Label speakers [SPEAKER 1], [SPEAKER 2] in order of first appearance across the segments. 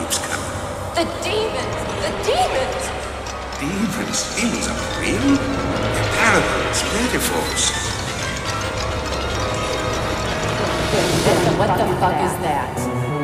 [SPEAKER 1] The demons! The demons!
[SPEAKER 2] Demons? Demons are real? They're parables, metaphors.
[SPEAKER 1] What the fuck is that?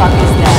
[SPEAKER 1] Pakistan.